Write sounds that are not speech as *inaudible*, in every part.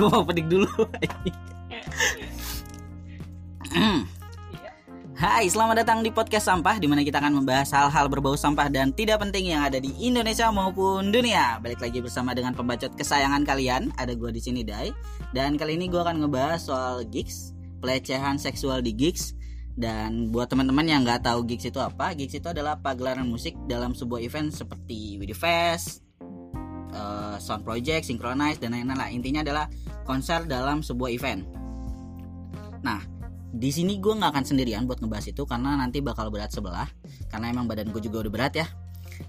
gue mau petik dulu Hai, selamat datang di podcast sampah di mana kita akan membahas hal-hal berbau sampah dan tidak penting yang ada di Indonesia maupun dunia. Balik lagi bersama dengan pembacot kesayangan kalian, ada gue di sini Dai. Dan kali ini gue akan ngebahas soal gigs, pelecehan seksual di gigs. Dan buat teman-teman yang nggak tahu gigs itu apa, gigs itu adalah pagelaran musik dalam sebuah event seperti Widi Fest, uh, Sound Project, Synchronize dan lain-lain lah. Intinya adalah konser dalam sebuah event. Nah, di sini gue nggak akan sendirian buat ngebahas itu karena nanti bakal berat sebelah. Karena emang badan gue juga udah berat ya.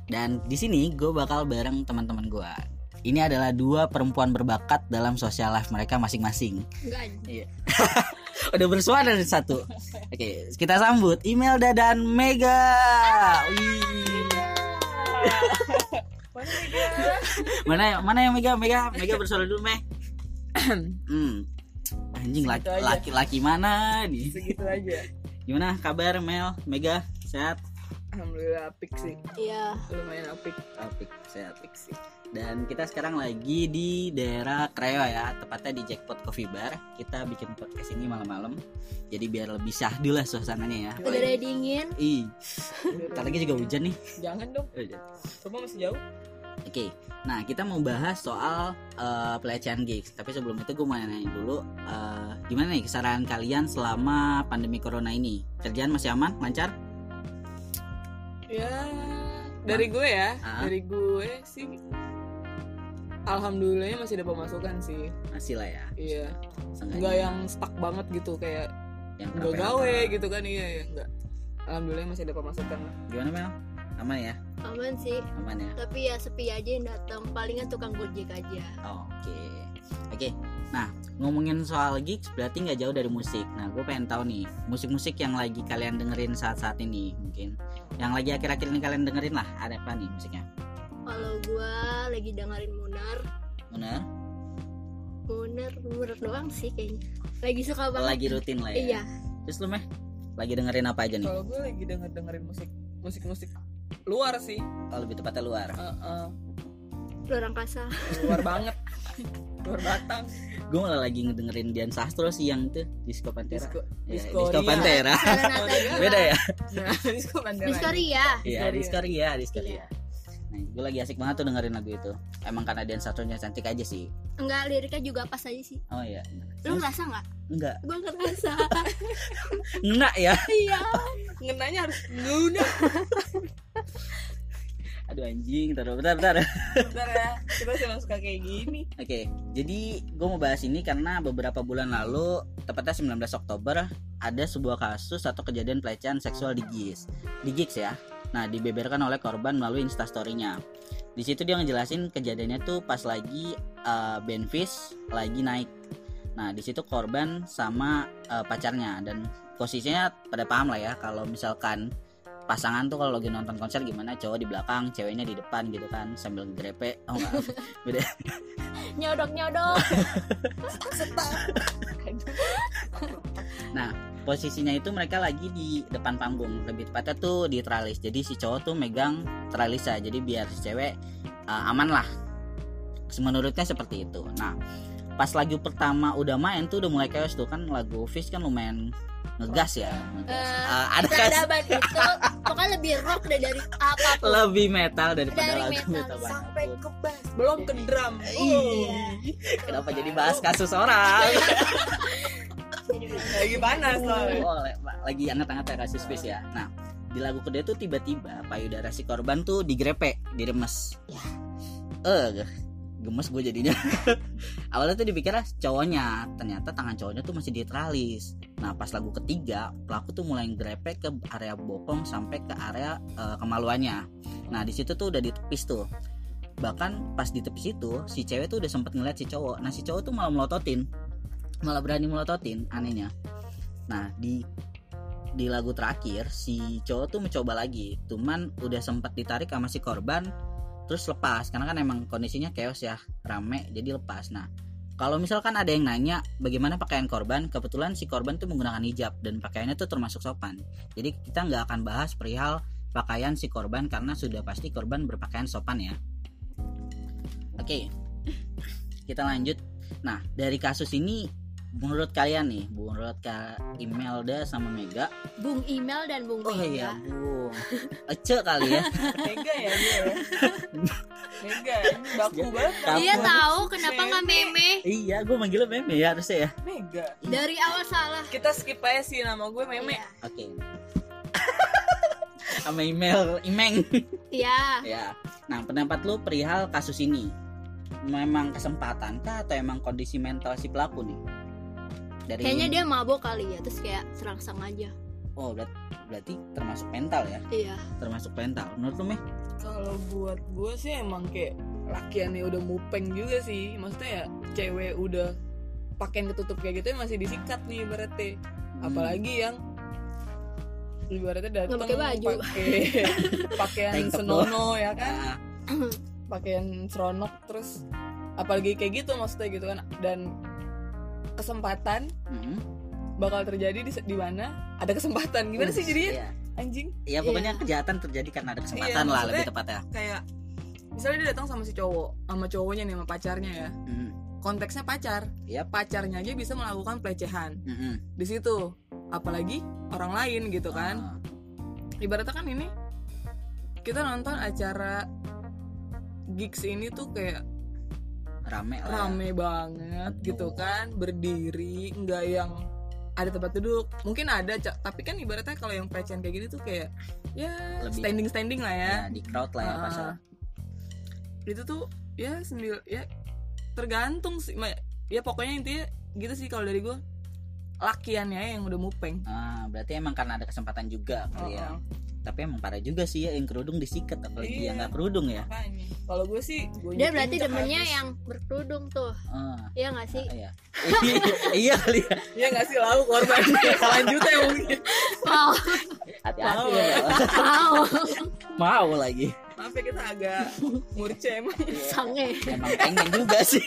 Dan di sini gue bakal bareng teman-teman gue ini adalah dua perempuan berbakat dalam social life mereka masing-masing. Iya. *laughs* udah bersuara dari satu. Oke kita sambut Imelda dan Mega mana mana yang Mega Mega Mega bersuara dulu Meh. *coughs* Hmm. Anjing laki, laki laki mana nih segitu aja. Gimana kabar Mel? Mega sehat? Alhamdulillah apik sih. Iya. Lumayan apik. Apik sehat apik sih. Dan kita sekarang lagi di daerah Kreo ya tepatnya di Jackpot Coffee Bar. Kita bikin podcast ini malam-malam jadi biar lebih syahdu lah suasananya ya. Udara dingin. Ih. Ntar lagi juga hujan nih. Jangan dong. Semua masih jauh Oke, okay. nah kita mau bahas soal uh, pelecehan gigs. Tapi sebelum itu gue mau nanya dulu, uh, gimana nih kesaran kalian selama pandemi corona ini? Kerjaan masih aman, lancar? Ya, dari gue ya, uh dari gue sih, alhamdulillah masih ada pemasukan sih. Masih lah ya. Iya. Enggak yang stuck banget gitu kayak yang gak gawe gitu kan iya ya enggak. Alhamdulillah masih ada pemasukan. Gimana Mel? Aman ya? aman sih. Aman ya? Tapi ya sepi aja yang datang. Palingan tukang gojek aja. Oke. Okay. oke. Okay. nah ngomongin soal gigs berarti nggak jauh dari musik. Nah gue pengen tahu nih musik-musik yang lagi kalian dengerin saat-saat ini mungkin. Yang lagi akhir-akhir ini kalian dengerin lah ada apa nih musiknya? Kalau gue lagi dengerin Munar. Munar? Munar Munar doang sih kayaknya. Lagi suka banget. Lagi rutin lah ya? Iya. Terus lu meh? Lagi dengerin apa aja nih? Kalau gue lagi denger dengerin musik musik musik luar sih oh, lebih tepatnya luar uh, uh. luar angkasa luar banget luar batang gue malah lagi ngedengerin Dian Sastro sih yang itu Disco Pantera Disco, ya, Disco, Disco Pantera beda ya nah, Disco Pantera Disco Ria iya Disco Ria Disco Ria Nah, gue lagi asik banget tuh dengerin lagu itu. Emang karena Dian Sastronya cantik aja sih. Enggak, liriknya juga pas aja sih. Oh iya. Lu ngerasa nggak? Enggak. Gue ngerasa. *laughs* Ngena ya? Iya. Ngenanya harus nguna. *laughs* Aduh anjing, bentar, bentar, bentar. bentar ya, kita sih suka kayak gini. Oke, okay, jadi gue mau bahas ini karena beberapa bulan lalu, tepatnya 19 Oktober, ada sebuah kasus atau kejadian pelecehan seksual di GIS. Di GIGS ya. Nah, dibeberkan oleh korban melalui instastorynya. Di situ dia ngejelasin kejadiannya tuh pas lagi uh, Benfis lagi naik. Nah, di situ korban sama uh, pacarnya dan posisinya pada paham lah ya kalau misalkan pasangan tuh kalau lagi nonton konser gimana? Cowok di belakang ceweknya di depan gitu kan sambil grepe oh enggak *laughs* beda. Nyodok nyodok. *laughs* Nah posisinya itu mereka lagi di depan panggung. Lebih tepatnya tuh di tralis. Jadi si cowok tuh megang tralisnya jadi biar si cewek uh, aman lah. Menurutnya seperti itu. Nah pas lagu pertama udah main tuh udah mulai chaos tuh kan. Lagu Fish kan lumayan ngegas ya? Ngegas. Uh, uh, ada kan itu. Pokoknya lebih rock deh dari apa lebih metal daripada dari lagu metal, metal sampai ke bass. Belum ke drum. Oh, iya. kenapa jadi bahas kasus orang? *laughs* Lagi panas loh oh, lagi hangat-hangat ya kasus Fish ya. Nah di lagu kedua tuh tiba-tiba payudara si korban tuh digrepe diremes. Ya. Eh gemes gue jadinya. *laughs* Awalnya tuh dipikirnya cowoknya. Ternyata tangan cowoknya tuh masih diteralis nah pas lagu ketiga pelaku tuh mulai grepe ke area bokong sampai ke area uh, kemaluannya. Nah di situ tuh udah ditepis tuh. Bahkan pas ditepis itu si cewek tuh udah sempet ngeliat si cowok. Nah si cowok tuh malah melototin. Malah berani melototin anehnya. Nah di di lagu terakhir si cowok tuh mencoba lagi. Cuman udah sempet ditarik sama si korban terus lepas karena kan emang kondisinya chaos ya rame jadi lepas. Nah kalau misalkan ada yang nanya bagaimana pakaian korban kebetulan si korban tuh menggunakan hijab dan pakaiannya tuh termasuk sopan. Jadi kita nggak akan bahas perihal pakaian si korban karena sudah pasti korban berpakaian sopan ya. Oke kita lanjut. Nah dari kasus ini menurut kalian nih menurut kak Imelda sama Mega Bung email dan Bung oh Mega. iya Bung Ece kali ya *laughs* Mega ya dia ya. Mega ini *laughs* baku banget Kamu- Iya tahu kenapa nggak meme? iya gue manggilnya Meme ya harusnya ya Mega Dari awal salah. kita skip aja sih nama gue meme Iya. oke *laughs* sama email Imeng Iya. ya nah pendapat lu perihal kasus ini memang kesempatan kah atau emang kondisi mental si pelaku nih dari Kayaknya dia mabok kali ya, terus kayak serangsang aja. oh berat- berarti termasuk mental ya? Iya. termasuk mental. Menurut lu meh? Kalau buat gue sih emang kayak lakiannya udah mupeng juga sih. Maksudnya ya cewek udah pakaian ketutup kayak gitu ya masih disikat nih berarti Hmm. apalagi yang ibaratnya datang pakai pakaian *laughs* senono ya *laughs* kan? Ah, pakaian seronok terus. Apalagi kayak gitu maksudnya gitu kan. Dan kesempatan mm, bakal terjadi di di mana? Ada kesempatan. Gimana sih jadinya? iya. anjing. Iya pokoknya kejahatan terjadi karena ada kesempatan Iya, lah lebih tepatnya. kayak misalnya dia datang sama si cowok sama cowoknya nih sama pacarnya ya. Mm, konteksnya pacar. Yap. pacarnya aja bisa melakukan pelecehan. Mm, mm. di situ. Apalagi orang lain gitu kan. Ah, ibaratnya kan ini kita nonton acara gigs ini tuh kayak rame lah. ya. rame banget gitu kan berdiri nggak yang ada tempat duduk mungkin ada tapi kan ibaratnya kalau yang pelecehan kayak gini tuh kayak ya Lebih- standing standing lah ya Ya, di crowd lah ya pasal. itu tuh ya sembil ya tergantung sih ya pokoknya intinya gitu sih kalau dari gue lakiannya yang udah mupeng Ah, berarti emang karena ada kesempatan juga kali ya. Oh, oh. Tapi emang parah juga sih ya yang kerudung disikat apalagi Iya. yang nggak kerudung ya. kalau gue sih gue Dia berarti demennya habis. yang berkerudung tuh. Ah, Iya nggak sih? iya. *laughs* iya kali ya. ya nggak sih lalu korban *laughs* selanjutnya mungkin Wow. Hati-hati Mau. ya. Wow. Mau lagi. maaf ya kita agak murce emang Sange. Emang pengen juga sih.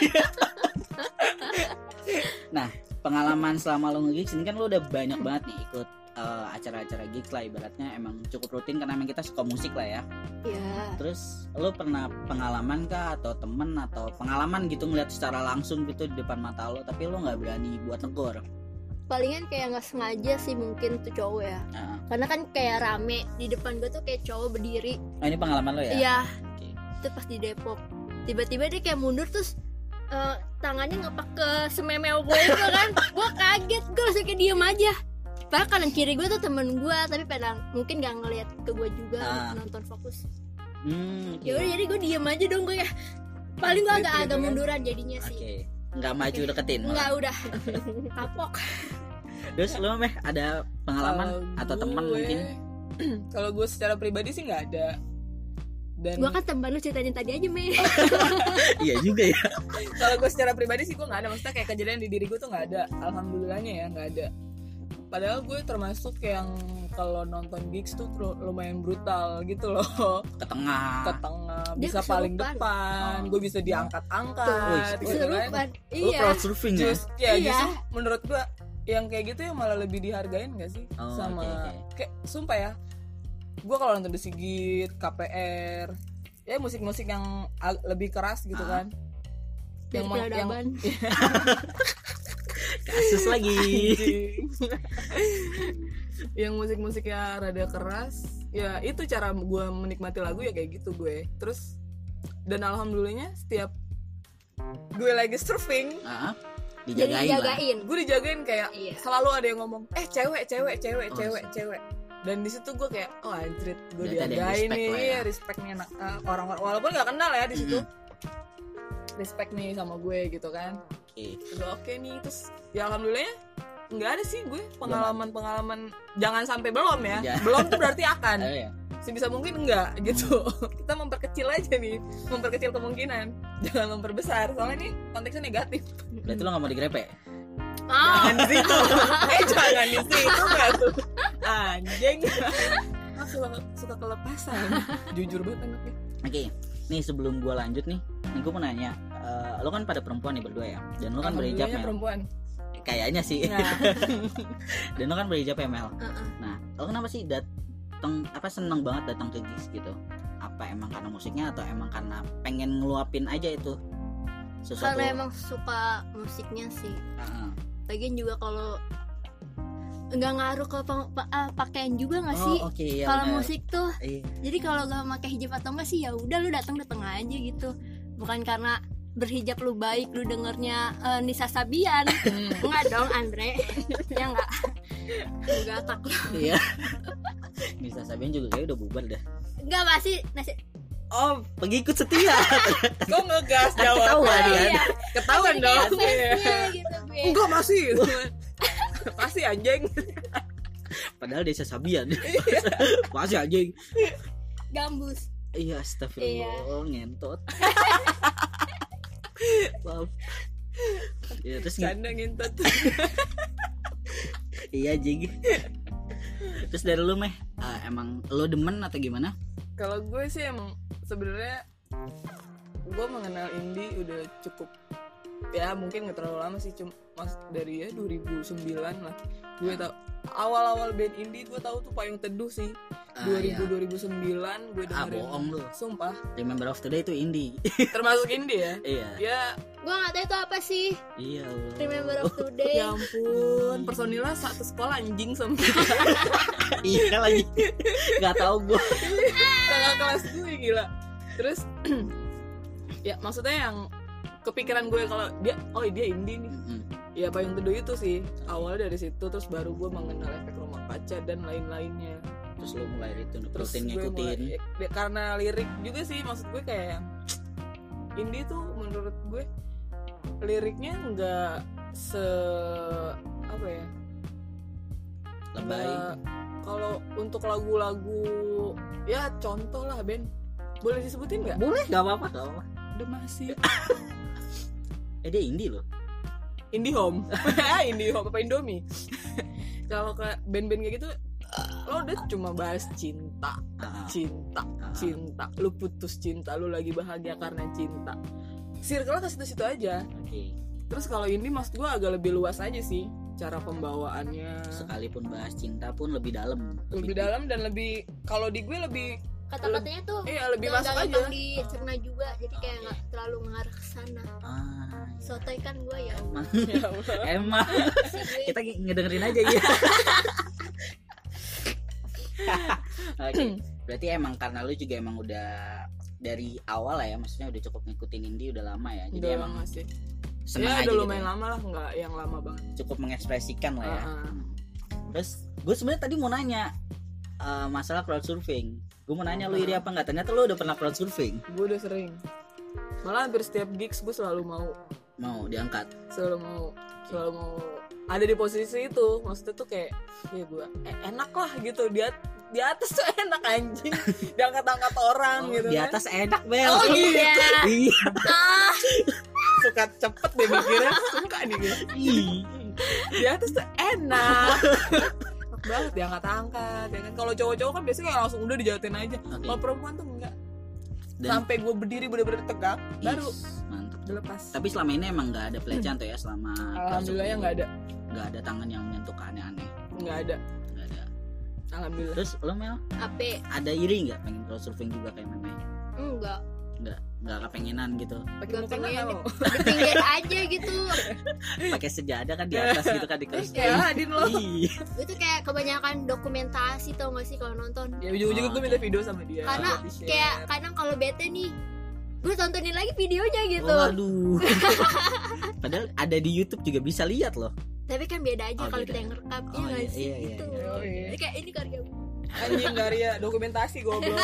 nah, pengalaman selama lo nge-gigs ini kan lo udah banyak banget nih ikut eh, acara-acara gigs lah ibaratnya emang cukup rutin karena emang kita suka musik lah ya. Iya. Terus lo pernah pengalaman kah atau temen atau pengalaman gitu ngeliat secara langsung gitu di depan mata lo tapi lo nggak berani buat negor. Palingan kayak nggak sengaja sih mungkin tuh cowok ya. Nah, Karena kan kayak rame di depan gue tuh kayak cowok berdiri. oh, ini pengalaman lo ya? Iya. Oke. Itu pas di Depok. Tiba-tiba dia kayak mundur terus eh, tangannya ngepak ke sememel gue itu kan. *laughs* gue kaget, gue langsung kayak diem aja. Padahal kanan kiri gue tuh temen gue, tapi pada mungkin gak ngeliat ke gue juga Ah. nonton fokus. Hmm. Ya udah jadi gue diem aja dong gue ya. Paling gue agak agak munduran jadinya Oke. sih. Nggak maju deketin. malah. Enggak udah *laughs* kapok. Terus lo meh ada pengalaman Kalau atau teman gue- mungkin? *clears throat* kalau gue secara pribadi sih nggak ada dan Gue kan temen lu ceritain tadi aja me. *laughs* iya juga ya. kalau gue secara pribadi sih gue nggak ada maksudnya kayak kejadian di diri gue tuh nggak ada alhamdulillahnya ya nggak ada padahal gue termasuk yang kalau nonton gigs tuh lu- lumayan brutal gitu loh Ke tengah. ke tengah Dia bisa paling depan Oh. gue bisa diangkat-angkat Wih, gitu kan Serupan. Lo Iya. crowd surfing ya? Just, ya Iya. justru menurut gue yang kayak gitu ya malah lebih dihargain gak sih Oh, sama oke, oke. kayak sumpah ya gue kalau nonton The Sigit KPR ya musik-musik yang lebih keras gitu Ah. kan yang mau- yang peradaban. *laughs* Kasus lagi. Yang musik-musiknya rada keras ya itu cara gue menikmati lagu ya kayak gitu gue terus dan alhamdulillahnya setiap gue lagi surfing Ah, Jadi dijagain lah. dijagain. gue dijagain kayak Iya. selalu ada yang ngomong eh cewek cewek cewek Oh, cewek so- cewek dan di situ gue kayak oh anjrit gue respect nih ya. respect nih anak eh, orang-orang walaupun nggak kenal ya di situ respect nih sama gue gitu kan Oke. udah oke nih terus ya alhamdulillahnya nggak ada sih gue pengalaman-pengalaman. Jangan sampai belum ya. Jangan. belum tuh berarti akan. Ayo *laughs* ya. sebisa mungkin enggak gitu. *laughs* Kita memperkecil aja nih. Memperkecil kemungkinan. Jangan memperbesar. Soalnya ini konteksnya negatif. Berarti lo gak mau digrepe? Ah, jangan di situ *laughs* eh jangan di situ nggak tuh? Anjing. Aku suka, suka kelepasan. Jujur banget anaknya. Oke. Nih sebelum gua lanjut nih, nih gua mau nanya. Eh, lo kan pada perempuan nih berdua ya, dan lo kan berhijab Mel. perempuan Kayaknya sih. nah *laughs* dan lo kan berhijab ya Mel. uh-uh. Nah, lo kenapa sih datang apa seneng banget datang ke gigs gitu? Apa emang karena musiknya atau emang karena pengen ngeluapin aja itu? sesuatu karena emang suka musiknya sih Ah, ah. lagian juga kalau nggak ngaruh ke ah, pakaian juga nggak sih oh oke ya kalau musik tuh Iya. jadi kalau nggak pakai hijab atau enggak sih ya udah lu datang datang aja gitu bukan karena berhijab lu baik lu dengernya eh, Nisa Sabian Hmm. enggak dong Andre *laughs* ya enggak enggak tak lu iya *laughs* bisa Sabian juga kayak udah bubar dah enggak pasti nasi oh pengikut setia *laughs* Kok ngegas Kan ketahuan, jawabnya? kan? iya Ketahuan dong. Iya. gitu gue Enggak masih. Pasti anjing. padahal desa Sabian Iya. masih anjing gambus iya astagfirullah ngentot Maaf. ya terus Canda ngintet. *laughs* iya jing terus dari lu meh ah, emang lu demen atau gimana Kalau gue sih emang sebenarnya gue mengenal indie udah cukup ya mungkin nggak terlalu lama sih cuma mas dari ya 2009 lah. Gue tau awal-awal band indie gue tahu tuh payung teduh sih. Ah, 2000 iya. 2009 gue ah dengerin. bohong lu. Sumpah. Remember of today itu indie. *laughs* Termasuk indie ya? Iya. Ya. Gue nggak tahu itu apa sih. Iya Allah. remember of today. Ya ampun personilnya satu sekolah anjing sama *laughs* iya lagi. Nggak tahu gua. Kakak kelas gue gila. Terus *clears throat* ya maksudnya yang kepikiran gue kalau dia oh dia indie nih. Mm-mm. ya payung teduh itu sih. Awalnya dari situ terus baru gue mengenal efek rumah kaca dan lain-lainnya. Terus lu mulai itu terus ngikutin mulai ya, karena lirik juga sih maksud gue kayak yang indie tuh menurut gue liriknya nggak se apa ya? Lebay. Kalau untuk lagu-lagu ya contoh lah Ben. Boleh disebutin nggak? Boleh nggak apa-apa. Nggak apa-apa. Udah masih *laughs* eh dia indie loh. Indihome *laughs* Indihome apa Indomie? *laughs* Kalau ke band-band kayak gitu lo udah cuma bahas cinta Ah, ah. cinta Ah. cinta. Lu putus cinta lu lagi bahagia karena cinta. Circle ke situ-situ aja. Oke. Terus kalau ini maksud gue agak lebih luas aja sih cara pembawaannya. Sekalipun bahas cinta pun lebih dalam. Lebih dalam dan lebih kalau di gue lebih kata-katanya tuh iya lebih nggak masuk aja. gampang dicerna juga. Jadi kayak nggak terlalu mengarah ke sana. Ah sotoy kan gue ya. Emang. *laughs* Ya emang. Kita ngedengerin aja ya *laughs* oke. Berarti emang karena lu juga emang udah dari awal lah ya maksudnya udah cukup ngikutin indie udah lama ya. Jadi udah emang lama sih. seneng ya aja udah gitu lumayan ya. lama lah nggak yang lama banget. Cukup mengekspresikan lah ya. Ah, ah. Hmm. terus gue sebenarnya tadi mau nanya eh, masalah crowd surfing gue mau nanya lu iri apa nggak ternyata lu udah pernah crowd surfing. Gue udah sering. Malah hampir setiap gigs gue selalu mau. Mau diangkat? Selalu mau selalu mau ada di posisi itu. Maksudnya tuh kayak ya gue eh, enak lah gitu. Dia di atas tuh *laughs* enak anjing. Diangkat-angkat orang Oh, gitu di kan. atas enak bel. Oh, *laughs* iya. iya. Ah. *laughs* Suka cepet deh mikirnya. Suka nih gue di atas tuh enak banget diangkat-angkat ya kan? Kalau cowok-cowok kan biasanya kayak langsung udah dijatuhin aja. Oke. kalau perempuan tuh enggak Dan- sampai gue berdiri bener-bener tegak baru Is, mantap dilepas. Tapi selama ini emang nggak ada pelecehan tuh ya selama alhamdulillah ya nggak ada. nggak ada tangan yang menyentuh ke aneh-aneh. Nggak ada. Nggak ada. Alhamdulillah. Terus lo Mel? Ape. Ada iri nggak? Pengen crowd surfing juga kayak meme enggak. Nggak nggak kepengenan gitu. Pakai pengen. *laughs* pinggir aja gitu. Pakai sejadah kan di atas gitu kan di crowd ya Adin lo. Tuh kayak kebanyakan dokumentasi tau gak sih kalau nonton? Ya ujung-ujungnya Oh, gue minta video sama dia. Karena kayak kadang kalau bete nih gue tontonin lagi videonya gitu. Waduh. *laughs* Padahal ada di YouTube juga bisa lihat loh. Tapi kan beda aja Oh, kalau kita yang ngerekam Oh, iya nggak iya, sih? iya, iya, gitu. iya. Iya. Jadi kayak ini karya gue anjing Garia dokumentasi goblok.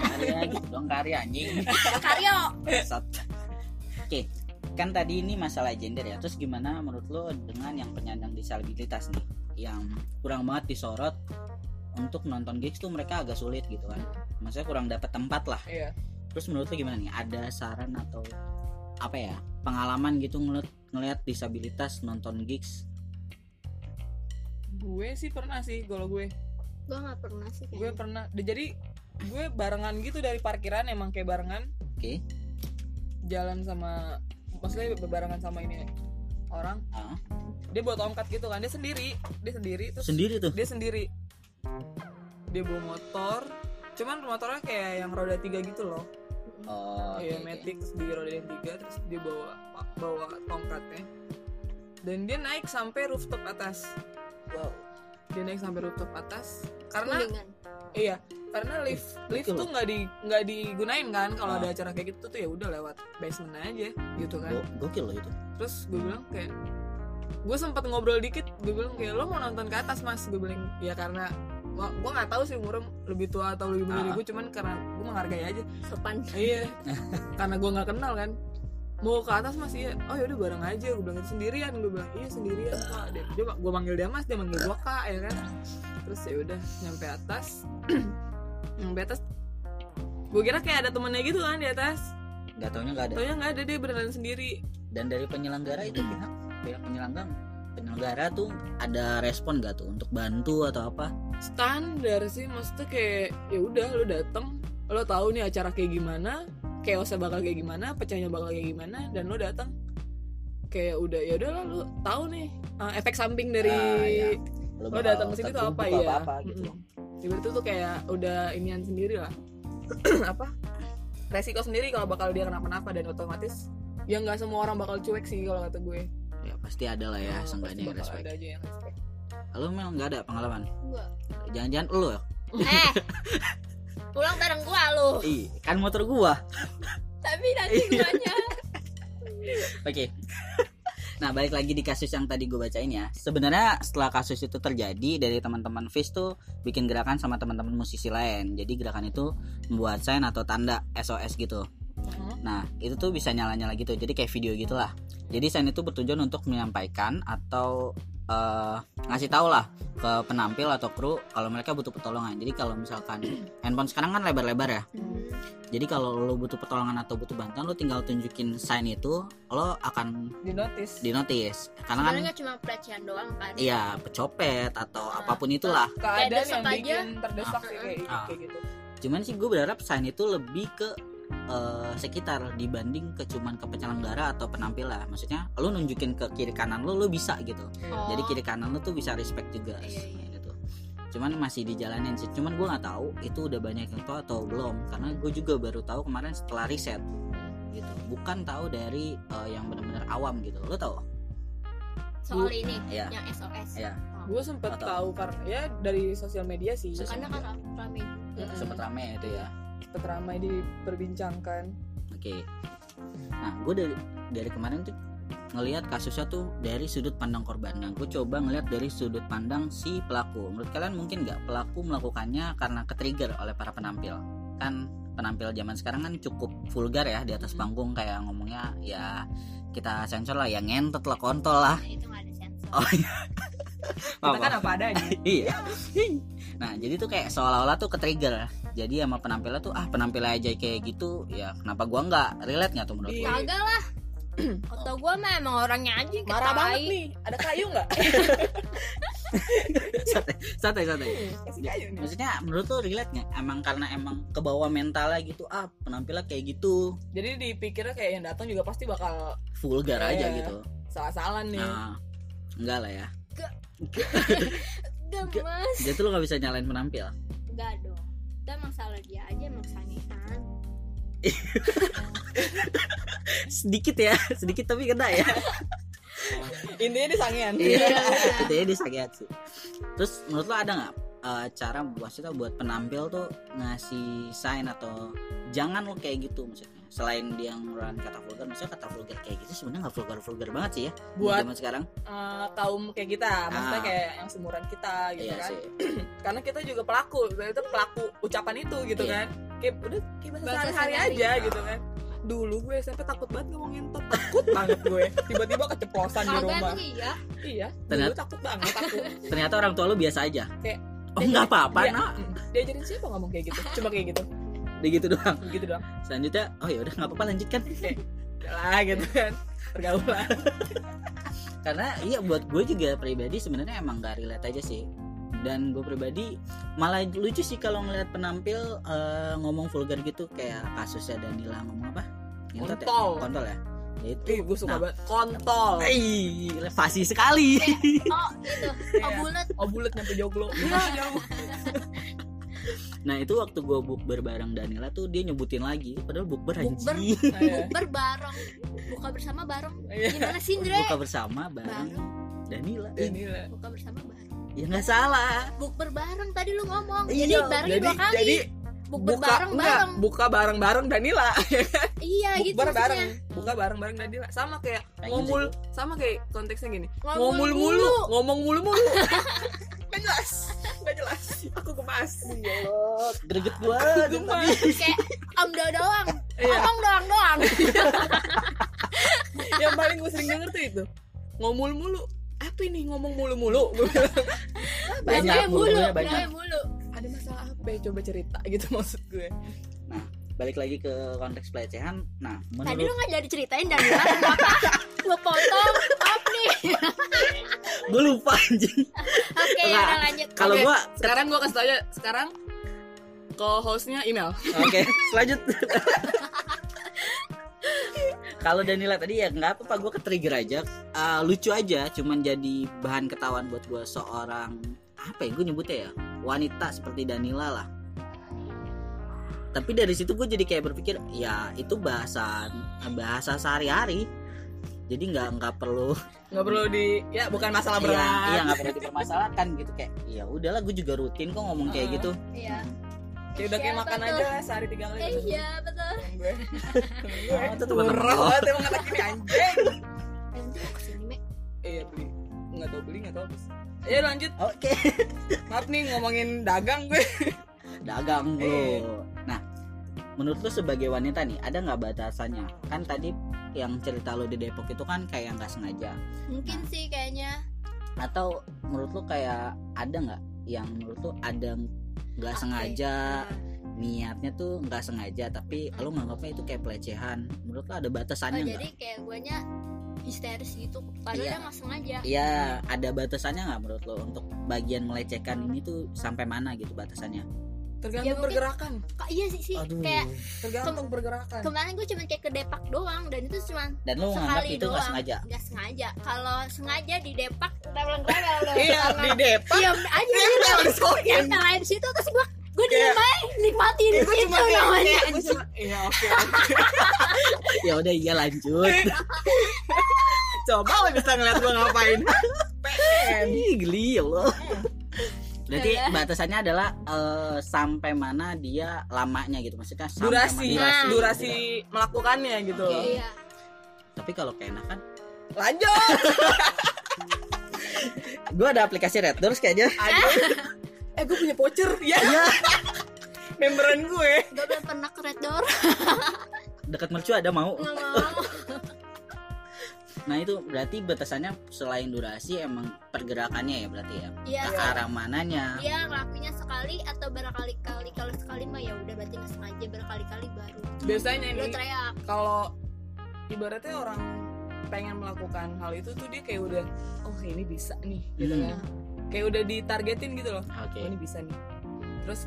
Karya gitu dong karya anjing. Karya Bangsat. oke kan tadi ini masalah gender ya. Terus gimana menurut lo dengan yang penyandang disabilitas nih? Yang kurang banget disorot untuk nonton gigs tuh mereka agak sulit gitu kan. Maksudnya kurang dapat tempat lah. Iya. Terus menurut lo gimana nih? Ada saran atau apa ya pengalaman gitu ngeliat ngeliat disabilitas nonton gigs? Gue sih pernah sih kalau gue gue nggak pernah sih gue pernah. Jadi gue barengan gitu dari parkiran emang kayak barengan. Oke. Jalan sama maksudnya barengan sama ini orang. Ah, dia bawa tongkat gitu kan dia sendiri. Dia sendiri terus sendiri tuh? dia sendiri. Dia bawa motor. Cuman motornya kayak yang roda tiga gitu loh. Oh Iya, metik terus dirodain tiga terus dia bawa bawa tongkatnya. Dan dia naik sampai rooftop atas. Wow. Dia naik sampai rooftop atas. Karena Kuningan. iya karena lift lift tuh nggak di nggak digunain kan. Kalau Ah. ada acara kayak gitu tuh ya udah lewat basement aja gitu kan. Go- gokil loh itu. Terus gue bilang kayak gue sempat ngobrol dikit gue bilang kayak lo mau nonton ke atas mas? Gue bilang ya karena gue nggak tahu sih umurnya lebih tua atau lebih muda dari Ah. gue cuman karena gue menghargai aja. Sopan. iya. *laughs* Karena gue nggak kenal kan mau ke atas mas iya. Oh yaudah bareng aja. Gue bilang sendirian. Gue bilang iya sendirian kak. Dia, dia gue manggil dia mas. Dia manggil gue kak ya kan. Terus ya udah nyampe atas. *clears throat* Nyampe atas. Gue kira kayak ada temennya gitu kan di atas. Nggak taunya nggak ada. Taunya nggak ada dia beneran sendiri. Dan dari penyelenggara itu pihak pihak penyelenggara penyelenggara tuh ada respon gak tuh untuk bantu atau apa? Standar sih maksudnya kayak ya udah lo dateng lo tahu nih acara kayak gimana chaosnya bakal kayak gimana pecahnya bakal kayak gimana dan lo datang kayak udah ya udah lo tahu nih uh, efek samping dari Ah, iya. lo bakal datang ke sini tuh apa? Ya apa gitu. Ibarat itu tuh kayak udah inian sendiri lah. *clears throat* Apa? Resiko sendiri kalau bakal dia kenapa-napa dan otomatis ya nggak semua orang bakal cuek sih kalau kata gue. Ya pasti ada lah ya Oh, seenggaknya yang respect. ada aja yang respect. Lo memang nggak ada pengalaman? Enggak. jangan-jangan lo ya Eh. *laughs* Pulang bareng gua lu. Ih, kan motor gua Tapi nanti Iya. guanya. Oke. Nah, balik lagi di kasus yang tadi gue bacain ya. Sebenarnya setelah kasus itu terjadi dari teman-teman Fish tuh bikin gerakan sama teman-teman musisi lain. Jadi gerakan itu membuat sign atau tanda SOS gitu. Mhm. Nah, itu tuh bisa nyala-nyala gitu. Jadi kayak video gitulah. Jadi sign itu bertujuan untuk menyampaikan atau eh, ngasih tahu lah ke penampil atau kru kalau mereka butuh pertolongan. Jadi kalau misalkan *clears throat* handphone sekarang kan lebar-lebar ya. Jadi kalau lo butuh pertolongan atau butuh bantuan lo tinggal tunjukin sign itu, lo akan di notice di notice. Karena kan Sebenarnya cuma pelecehan doang kan. iya pecopet atau Nah, apa pun itulah. keadaan yang aja. bikin terdesak sih kayak, Ah. kayak gitu Cuman sih gue berharap sign itu lebih ke eh, sekitar dibanding ke cuman ke penyelenggara atau penampil lah. Maksudnya lo nunjukin ke kiri kanan lo lo bisa gitu. Oh. Jadi kiri kanan lo tuh bisa respect juga. Iya, iya. Gitu. Cuman masih dijalanin sih. Cuman gue nggak tahu itu udah banyak yang tahu atau belum. Karena gue juga baru tahu kemarin setelah riset gitu. Bukan tahu dari eh, yang benar-benar awam gitu. Lo tahu? soal ini Iya. yang SOS. Iya. Oh. gue sempet tahu karena ya dari sosial media sih Sosial Karena kan rame. Mm-mm. Sempet rame itu ya. Sempet ramai diperbincangkan Oke. Nah, gue dari dari kemarin tuh ngelihat kasusnya tuh dari sudut pandang korban. Nah, gue coba ngelihat dari sudut pandang si pelaku. Menurut kalian mungkin nggak pelaku melakukannya karena ketrigger oleh para penampil? Kan penampil zaman sekarang kan cukup vulgar ya di atas Hmm. panggung kayak ngomongnya ya kita sensor lah ya ngentot lah kontol lah. Nah, Oh iya. kita kan apa adanya *laughs* iya. Nah, jadi tuh kayak seolah-olah tuh ketrigger. Jadi sama penampilnya tuh ah penampilnya aja kayak gitu, ya kenapa gua nggak relate nggak tuh menurut Iya. lu? Kagak lah. *clears throat* Atau gua mah emang orangnya aja marah banget nih ada kayu nggak *laughs* santai santai maksudnya menurut lu relate nggak emang karena emang ke bawah mentalnya gitu ah penampilan kayak gitu jadi dipikirnya kayak yang datang juga pasti bakal vulgar aja Iya. gitu salah-salah nih nah enggak lah ya. Enggak. Mas. jadi tuh lu nggak bisa nyalain penampil. Enggak dong. Itu emang salah dia aja emang sangean. *laughs* sedikit ya sedikit tapi kena ya. *laughs* Intinya disangean iya intinya disakit sih. Terus menurut lo ada nggak eh, cara maksudnya buat penampil tuh ngasih sign atau jangan lo kayak gitu maksudnya selain dia ngeluarin kata vulgar maksudnya kata vulgar kayak gitu sebenarnya nggak vulgar vulgar banget sih ya buat zaman sekarang. eh, kaum kayak kita maksudnya Ah. kayak yang seumuran kita gitu iya kan. sih. *clears throat* Karena kita juga pelaku itu pelaku ucapan itu gitu Iya. kan. Kayak udah kayak bahasa sehari-hari aja gitu kan. Dulu gue SMP takut banget ngomongin tot takut banget gue. Tiba-tiba keceplosan di rumah. iya. iya dulu Ternyata- takut banget takut *laughs* ternyata orang tua lo biasa aja? Kayak, oh nggak apa-apa Iya. nak. diajarin siapa ngomong kayak gitu? Cuma kayak gitu Udah gitu doang. Gitu doang. Selanjutnya oh ya udah nggak apa-apa lanjutkan. *laughs* Ya lah gitu kan. Pergaulan. *laughs* Karena iya buat gue juga pribadi sebenarnya emang gak relate aja sih. Dan gue pribadi malah lucu sih kalau ngeliat penampil eh, ngomong vulgar gitu. Kayak kasusnya Danila ngomong apa? Ya? Kontol. kontol ya? Ya itu. Ih, gue suka Nah. banget. Kontol. Ih, fasih sekali. Oh gitu. Oh *laughs* Iya. bulat. oh bulat nyampe joglo. Iya. Jauh nah itu waktu gue bukber bareng Danila tuh dia nyebutin lagi padahal bukber Bukber. anjing Iya. bukber bareng buka bersama bareng Iya. gimana sih Indra buka bersama bareng bareng Danila Danila. buka bersama bareng ya nggak salah bukber bareng tadi lu ngomong Iya, jadi bareng Jadi dua kali jadi bukber buka bareng enggak, bareng buka bareng-bareng Danila. *laughs* iya gitu Bukber bareng, maksudnya. buka bareng-bareng Danila. Sama kayak ngomul, sama kayak konteksnya gini. Ngomul Ngomul mulu. mulu, ngomong mulu-mulu. *laughs* Gak jelas, gak jelas. Aku kemas. greget gue Gemas. kayak om doang doang Iya. omong doang doang *laughs* Yang paling gue sering denger tuh itu. Ngomul mulu. Apa ini ngomong mulu-mulu? Gua bilang, Banyak, mulu banyak. mulu Ada masalah apa ya? Coba cerita gitu maksud gue. Balik lagi ke konteks pelecehan nah tadi lu menurut nggak jadi ceritain dan lu potong maaf nih *laughs* gue lupa anjing oke Nggak. udah lanjut kalau Oke, gue sekarang gue kasih tau aja. Sekarang co-hostnya email. Oke, selanjut. Kalau Danila tadi ya nggak apa-apa, gue ke-trigger aja, Ah, lucu aja, cuman jadi bahan ketahuan buat gue seorang apa ya gue nyebutnya ya wanita seperti Danila lah. Tapi dari situ gue jadi kayak berpikir ya itu bahasa bahasa sehari-hari, jadi nggak nggak perlu Nggak perlu di ya bukan masalah berat. iya iya, nggak perlu dipermasalahkan gitu kayak ya udahlah gue juga rutin kok ngomong kayak Ah. gitu. iya Kayak udah kayak Siapa makan tuh? aja sehari tiga kali. Eh, iya betul gue. *laughs* Oh, itu Murah lo. banget emang anak ini anjing. Eh. Iya beli. Nggak tahu beli nggak tahu apa. Ya lanjut. Oke. Maaf nih ngomongin dagang gue. dagang bro. Eh. Nah, menurut lu sebagai wanita nih, ada nggak batasannya? Kan tadi yang cerita lo di Depok itu kan kayak nggak sengaja. mungkin sih kayaknya Atau menurut lu kayak ada nggak yang menurut lu ada nggak Apa sengaja ya? niatnya tuh nggak sengaja tapi lu nganggapnya itu kayak pelecehan. Menurut lu ada oh, batasannya nggak? jadi kayak guanya histeris gitu padahal Iya. dia nggak sengaja Iya, ada batasannya nggak menurut lo untuk bagian melecehkan ini tuh sampai mana gitu batasannya? Tergantung Ya, mungkin- pergerakan. Kak, iya sih sih Aduh. kayak Tergantung pergerakan. kemarin gue cuma kayak ke Depak doang dan itu cuma Dan lu sekali itu doang sengaja? nggak sengaja kalau sengaja di Depak *laughs* Iya di Depak. diam aja Iya, gitu disokin. yang lain situ terus gue gue Kayak- diem aja nikmatin Eh, itu cuma kayak, namanya kayak gue cuma iya oke oke. *laughs* Ya udah iya lanjut. *laughs* Coba lo bisa ngeliat gue ngapain. Pengen. Ih, geli ya Allah. Berarti batasannya adalah eh, sampai mana dia lamanya gitu maksudnya sampai Durasi, mana- Nah. durasi melakukannya gitu. iya Tapi kalau keenakan, Lanjut. *laughs* gue ada aplikasi Red Doors kayaknya. Aduh. eh gue punya voucher ya. Iya. Memberan gue. gue belum pernah ke Red Door Dekat mercu ada mau. nggak mau Nah itu berarti batasannya selain durasi emang pergerakannya ya berarti ya. iya Ke arah mananya. dia ngelakuinnya sekali atau berkali-kali kalau sekali mah ya udah berarti nggak sengaja berkali-kali baru Biasanya ini teriak kalau ibaratnya orang pengen melakukan hal itu tuh dia kayak udah oh ini bisa nih gitu Hmm. kan. Kayak udah ditargetin gitu loh. Oke. Oh ini bisa nih. Terus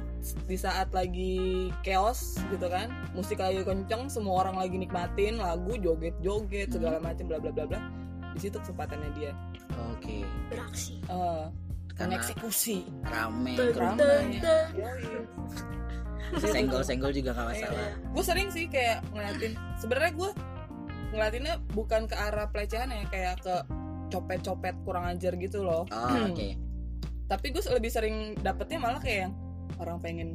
di saat lagi chaos gitu kan, musik lagi kenceng, semua orang lagi nikmatin lagu, joget-joget Hmm. segala macem bla bla bla bla. Di situ kesempatannya dia Oke. beraksi eh Karena mengeksekusi. rame, Ramai. tuh. senggol-senggol juga gak masalah. gue sering sih kayak ngeliatin sebenarnya gue ngeliatinnya bukan ke arah pelecehan ya kayak ke copet-copet kurang ajar gitu loh Oh, Oke. *clears throat* tapi gue lebih sering dapetnya malah kayak yang orang pengen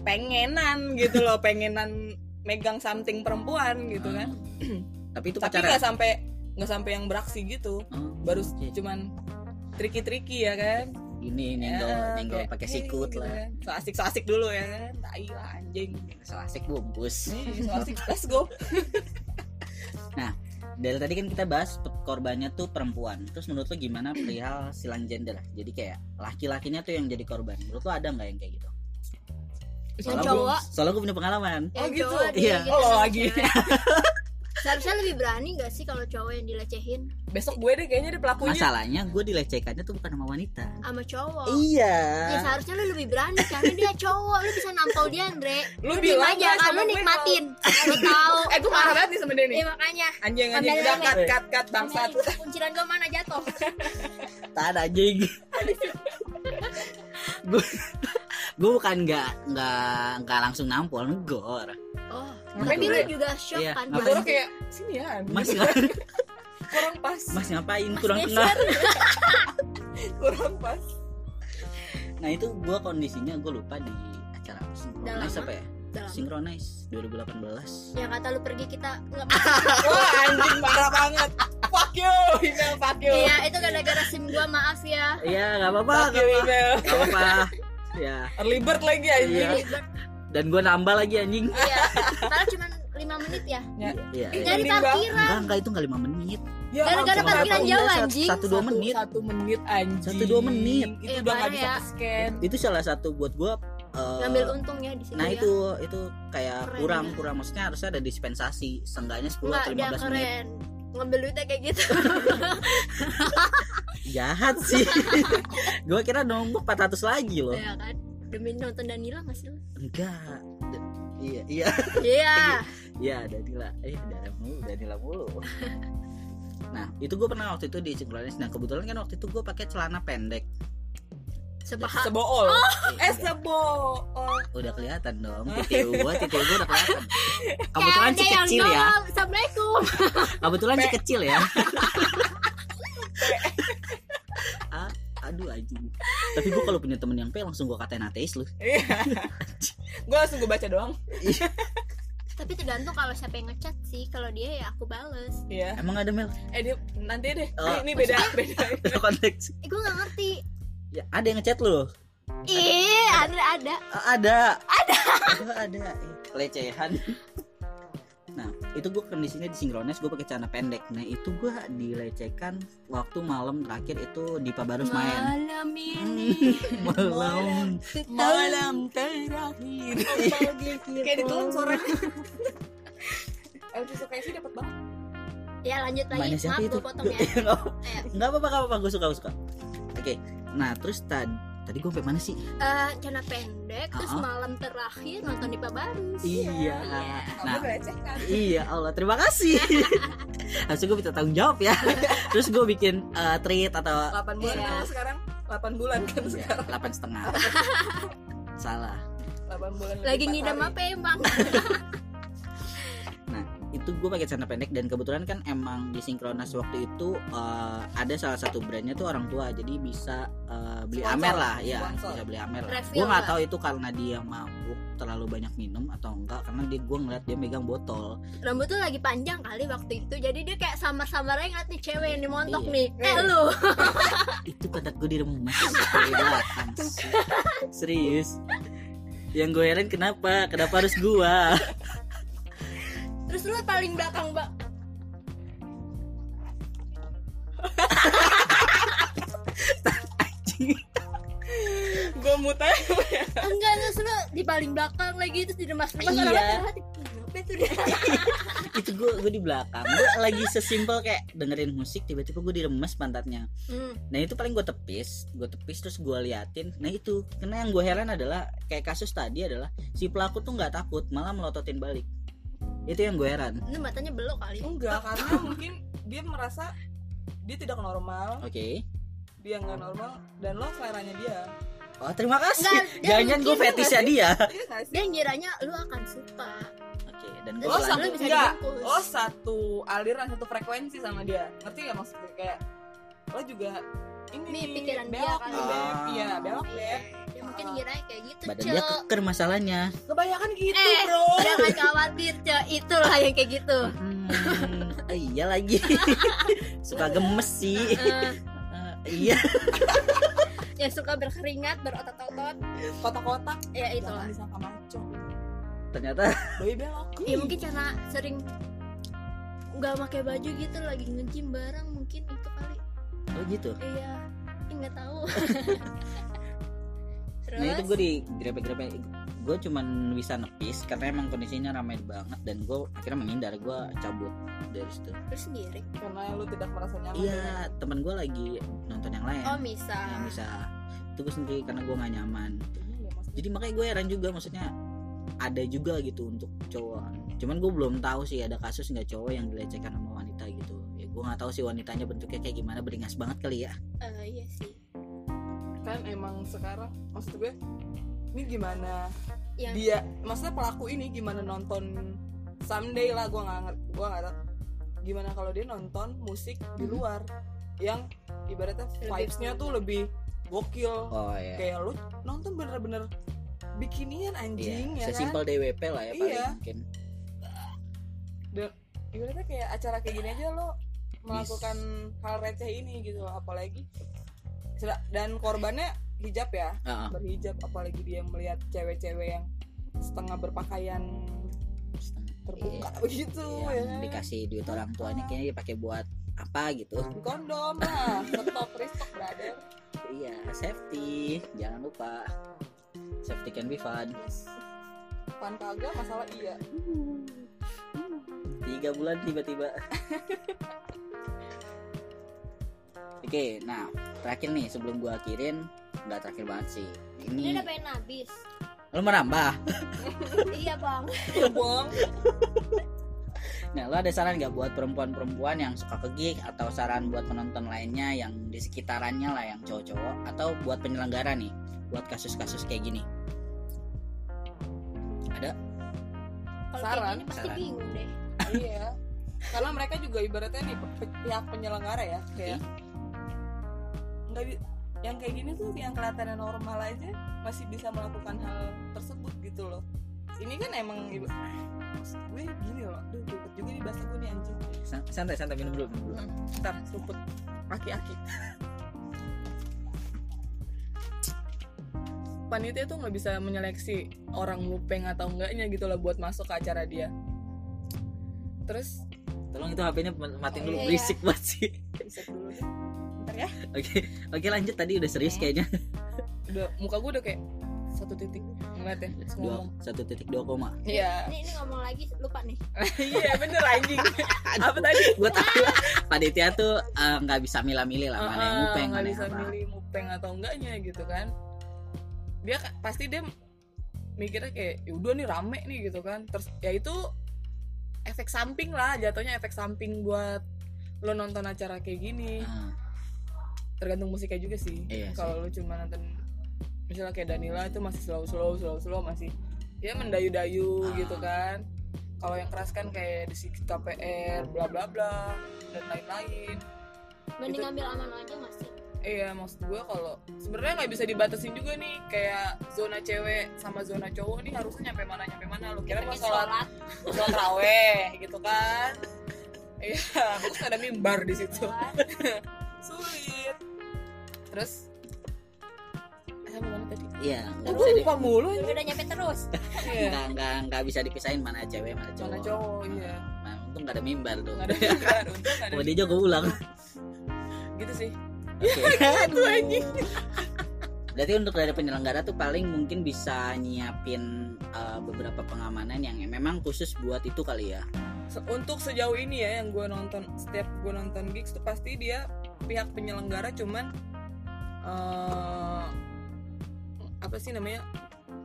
pengenan gitu loh pengenan megang something perempuan gitu kan Hmm. *clears throat* Tapi itu tapi nggak sampai nggak sampai yang beraksi gitu Oh, baru oke. cuman triki-triki ya kan ini nyenggol Ya, nyenggol kayak, pakai "Hey," sikut gitu lah. kan. so asik so asik dulu ya kan tai lah anjing So asik bungkus. Nih, so asik let's go Dari tadi kan kita bahas korbannya tuh perempuan. Terus menurut lu gimana perihal silang gender? Jadi kayak laki-lakinya tuh yang jadi korban. Menurut lu ada nggak yang kayak gitu? yang Soalnya cowok gua- soalnya gue punya pengalaman. Oh, gitu? Iya. Oh, lagi. *laughs* seharusnya lebih berani gak sih kalau cowok yang dilecehin? Besok gue deh kayaknya deh pelakunya. Masalahnya gue dilecehkannya tuh bukan sama wanita. sama cowok. Iya. ya seharusnya lu lebih berani karena dia cowok. Lu bisa nampol dia Andre. Lu diem bilang aja aja kan lu nikmatin. lu tahu. *laughs* Eh gue marah banget nih sama dia nih. Iya makanya. Anjing anjing. Udah cut cut cut bangsat. Kunciran gua mana jatuh? Tak ada anjing. gue *laughs* gue bukan nggak nggak nggak langsung nampol negor. Oh tapi dulu lu ya? juga shock Iya, kan? Negara kayak sini ya mas *laughs* kurang pas. Mas ngapain? Mas kurang tengah *laughs* kurang pas. Nah itu gue kondisinya gue lupa di acara lama? apa ya? Dalam. Synchronize 2018 yang kata lu pergi kita nggak *laughs* wah anjing parah banget. Fuck you email fuck you. Iya itu gara-gara sim gua maaf ya. Iya nggak apa-apa fuck you email. Nggak apa-apa ya early bird lagi anjing. Iya. Dan gue nambah lagi anjing. Iya padahal cuma lima menit ya. Iya. Iya. banget. parkiran. enggak enggak itu nggak lima menit. Ya Gara-gara parkiran jauh anjing. satu dua menit. satu menit anjing. Satu, dua menit. itu Eh, udah nggak parah bisa ya. scan itu salah satu buat gue ngambil untungnya di situ nah ya. itu itu kayak Keren kurang ya. kurang. Maksudnya harusnya ada dispensasi seenggaknya 10 Enggak, atau dia 15 menit. keren ngambil duitnya kayak gitu. *laughs* Jahat sih. *laughs* Gue kira nombok 400 lagi loh. Ya kan? Demi nonton Danila masih lu enggak. D- iya iya. Iya. *laughs* Iya Danila. Eh Danila mulu Danila mulu. Nah itu gue pernah waktu itu di Synchronize nah kebetulan kan waktu itu gue pakai celana pendek sebool. Eh, eh udah, sebool. Udah kelihatan dong titik gue titik gue udah kelihatan. Kebetulan si kecil ya. Assalamualaikum. *laughs* Kebetulan si kecil ya. *laughs* Ah, aduh anjing. Tapi gue kalau punya temen yang pe langsung gue katain ateis lu. Iya. Gue langsung gue baca doang. Tapi tergantung kalau siapa yang ngechat sih. Kalau dia ya aku bales. Iya. Emang ada mel? Eh dia nanti deh. Oh, ini, ini beda *laughs* beda konteks. Eh, gue nggak ngerti ya ada yang ngechat lu? Ih ada ada. Ah, ada. Ada. Ada Eh, pelecehan nah itu gue kondisinya di sinkronis gue pakai celana pendek. Nah itu gue dilecehkan waktu malam terakhir itu di Pabarus main. Malam ini. *laughs* Malam. Malam terakhir. *laughs* kayak ditelan Elvi *laughs* suka sih dapat banget. Ya lanjut lagi. Maaf gue potong ya. Nggak Eh, nggak apa-apa. Nggak apa-apa gue suka gue suka. Oke nah terus tadi tadi gue sampai mana sih? Eh, celana pendek terus Ah. malam terakhir nonton di Pabarus iya. Kamu nah melecehkan Iya Allah terima kasih. *laughs* Harusnya gue minta tanggung jawab ya. *laughs* Terus gue bikin uh, tweet atau 8 bulan Iya. kan sekarang? 8 bulan kan sekarang. delapan setengah. *laughs* Salah. 8 bulan lagi ngidam apa emang Nah itu gue pakai celana pendek dan kebetulan kan emang di sinkronas waktu itu uh, ada salah satu brandnya tuh orang tua jadi bisa uh, beli Sponsor. amer lah ya Sponsor. bisa beli amer lah. Gue nggak tahu itu karena dia mabuk terlalu banyak minum atau enggak karena dia gue ngeliat dia megang botol. Rambut tuh lagi panjang kali waktu itu jadi dia kayak samar-samar aja ngeliat nih cewek yang dimontok Iya. nih. Eh Eh. lu. *laughs* Itu pantat gue dari belakang *laughs* serius. Yang gue heran kenapa? Kenapa harus gua terus lu paling belakang mbak? Gue mutai enggak terus lu di paling belakang lagi terus di Iya. orang kenapa itu dia? *laughs* Itu gue gue di belakang. Gue lagi sesimpel kayak dengerin musik tiba-tiba gue diremes pantatnya. Hmm. nah itu paling gue tepis gue tepis terus gue liatin. Nah itu karena yang gue heran adalah kayak kasus tadi adalah si pelaku tuh nggak takut malah melototin balik itu yang gue heran. Ini matanya belok kali. Enggak *laughs* karena mungkin dia merasa dia tidak normal. Oke. Dia nggak normal dan lo seleranya dia. Oh terima kasih. Enggak, dia jangan gue nggak dia. Iya dia ngiranya lu akan suka. Oke dan gue Oh, satu bisa enggak lo satu aliran satu frekuensi sama dia. Ngerti nggak maksudnya? Kayak lo juga ini Nih, pikiran dia belok kan. nih, Beb. Ah. iya belok dia mungkin ngiranya kayak gitu badan dia keker masalahnya. Kebanyakan gitu Eh, bro. jangan khawatir Cel. itulah yang kayak gitu. Hmm, *laughs* iya lagi. *laughs* Suka gemes sih. Eh, Eh, *laughs* iya. Yang suka berkeringat berotot-otot. Kotak-kotak. Ya itu lah ternyata doi belok ya mungkin karena sering nggak pakai baju gitu lagi nge-gym bareng mungkin itu kali. Oh gitu? Iya nggak tahu terus nah itu gue di grepe-grepe gue cuman bisa nepis karena emang kondisinya ramai banget dan gue akhirnya menghindar gue cabut dari situ. Terus sendiri? Karena lu tidak merasa nyaman iya teman gue lagi nonton yang lain. Oh bisa yang bisa itu gue sendiri karena gue nggak nyaman. Dengan maksudnya. jadi makanya gue heran juga maksudnya ada juga gitu untuk cowok. Cuman gue belum tahu sih ada kasus nggak cowok yang dilecehkan sama wanita gitu. Ya gue nggak tahu sih wanitanya bentuknya kayak gimana beringas banget kali ya. Eh, iya sih kan emang sekarang maksud gue ini gimana yang dia maksudnya pelaku ini gimana nonton someday lah gue nggak ngerti gue nggak tahu. Gimana kalau dia nonton musik di Mhm. luar yang ibaratnya vibes-nya tuh lebih gokil. Oh iya. Kayak lu nonton bener-bener bikinian Iya, anjing ya kan? sesimpel DWP lah ya paling Iya. mungkin. Ibaratnya kayak acara kayak gini aja lo melakukan hal receh ini gitu apalagi dan korbannya hijab ya Heeh. berhijab apalagi dia melihat cewek-cewek yang setengah berpakaian terbuka begitu Iya, ya. dikasih duit orang tuanya kayaknya dipakai buat apa gitu. Kondom lah stop restock brother. Iya safety. Jangan lupa. Safety can be fun. Pan kagak masalah iya. Tiga bulan tiba-tiba *laughs* oke nah terakhir nih sebelum gua akhirin nggak terakhir banget sih. Ini ini udah pengen habis. Lu mau nambah? *laughs* Iya bang. Bong nah lo ada saran nggak buat perempuan-perempuan yang suka ke gig atau saran buat penonton lainnya yang di sekitarannya lah yang cowok-cowok atau buat penyelenggara nih buat kasus-kasus kayak gini? Ada? Kalau Saran, kayak gini pasti saran. bingung deh. Iya. Karena mereka juga ibaratnya nih pihak penyelenggara ya kayak nggak bi- yang kayak gini tuh yang kelihatannya normal aja masih bisa melakukan hal tersebut gitu loh. Ini kan emang maksud gue gini loh aduh ribet juga nih bahasa gue nih anjing. San- santai santai minum dulu minum dulu. Ntar seruput aki-aki. Panitia tuh nggak bisa menyeleksi orang mupeng atau enggaknya gitu loh buat masuk ke acara dia. Terus tolong itu HP-nya matiin dulu. Iya, iya. berisik banget sih. Bisa dulu deh ntar ya. *laughs* Oke oke lanjut. Tadi udah serius Oke. kayaknya. Udah muka gue udah kayak satu titik ngeliat ya dua satu titik dua koma. Iya. Ini, ini ngomong lagi lupa nih. *laughs* Iya bener anjing. *laughs* Apa tadi? Gue tahu panitia tuh eh, nggak bisa milah-milih lah mana yang mupeng nggak mana yang bisa apa. milih mupeng atau enggaknya gitu kan. Dia pasti dia mikirnya kayak yaudah nih rame nih gitu kan. Terus ya itu efek samping lah jatuhnya efek samping buat lo nonton acara kayak gini tergantung musiknya juga sih. Iya kalau lo cuma nonton misalnya kayak Danila itu masih slow slow slow slow masih ya mendayu-dayu Ah. gitu kan. Kalau yang keras kan kayak di KPR bla bla bla dan lain-lain. Mending Itu- ambil aman aja masih. Iya maksud gue kalau sebenarnya nggak bisa dibatasin juga nih kayak zona cewek sama zona cowok nih harusnya nyampe mana nyampe mana. Lu kira mau sholat sholat. raweh gitu kan. Iya terus ada mimbar di situ sulit. Terus? Eh mana tadi? Iya nggak Gue bisa di, lupa mulu udah, udah nyampe terus. Iya. Nggak nggak nggak bisa dipisahin mana cewek mana cowok. Mana cowok, iya. nah untung nggak ada mimbar tuh. Nggak ada mimbar untung nggak ada kalau dia jago ulang. Gitu sih. Oke. *laughs* itu anjing Berarti untuk dari penyelenggara tuh paling mungkin bisa nyiapin uh, beberapa pengamanan yang memang khusus buat itu kali ya. Untuk sejauh ini ya yang gue nonton setiap gue nonton gigs tuh pasti dia pihak penyelenggara cuman eh, apa sih namanya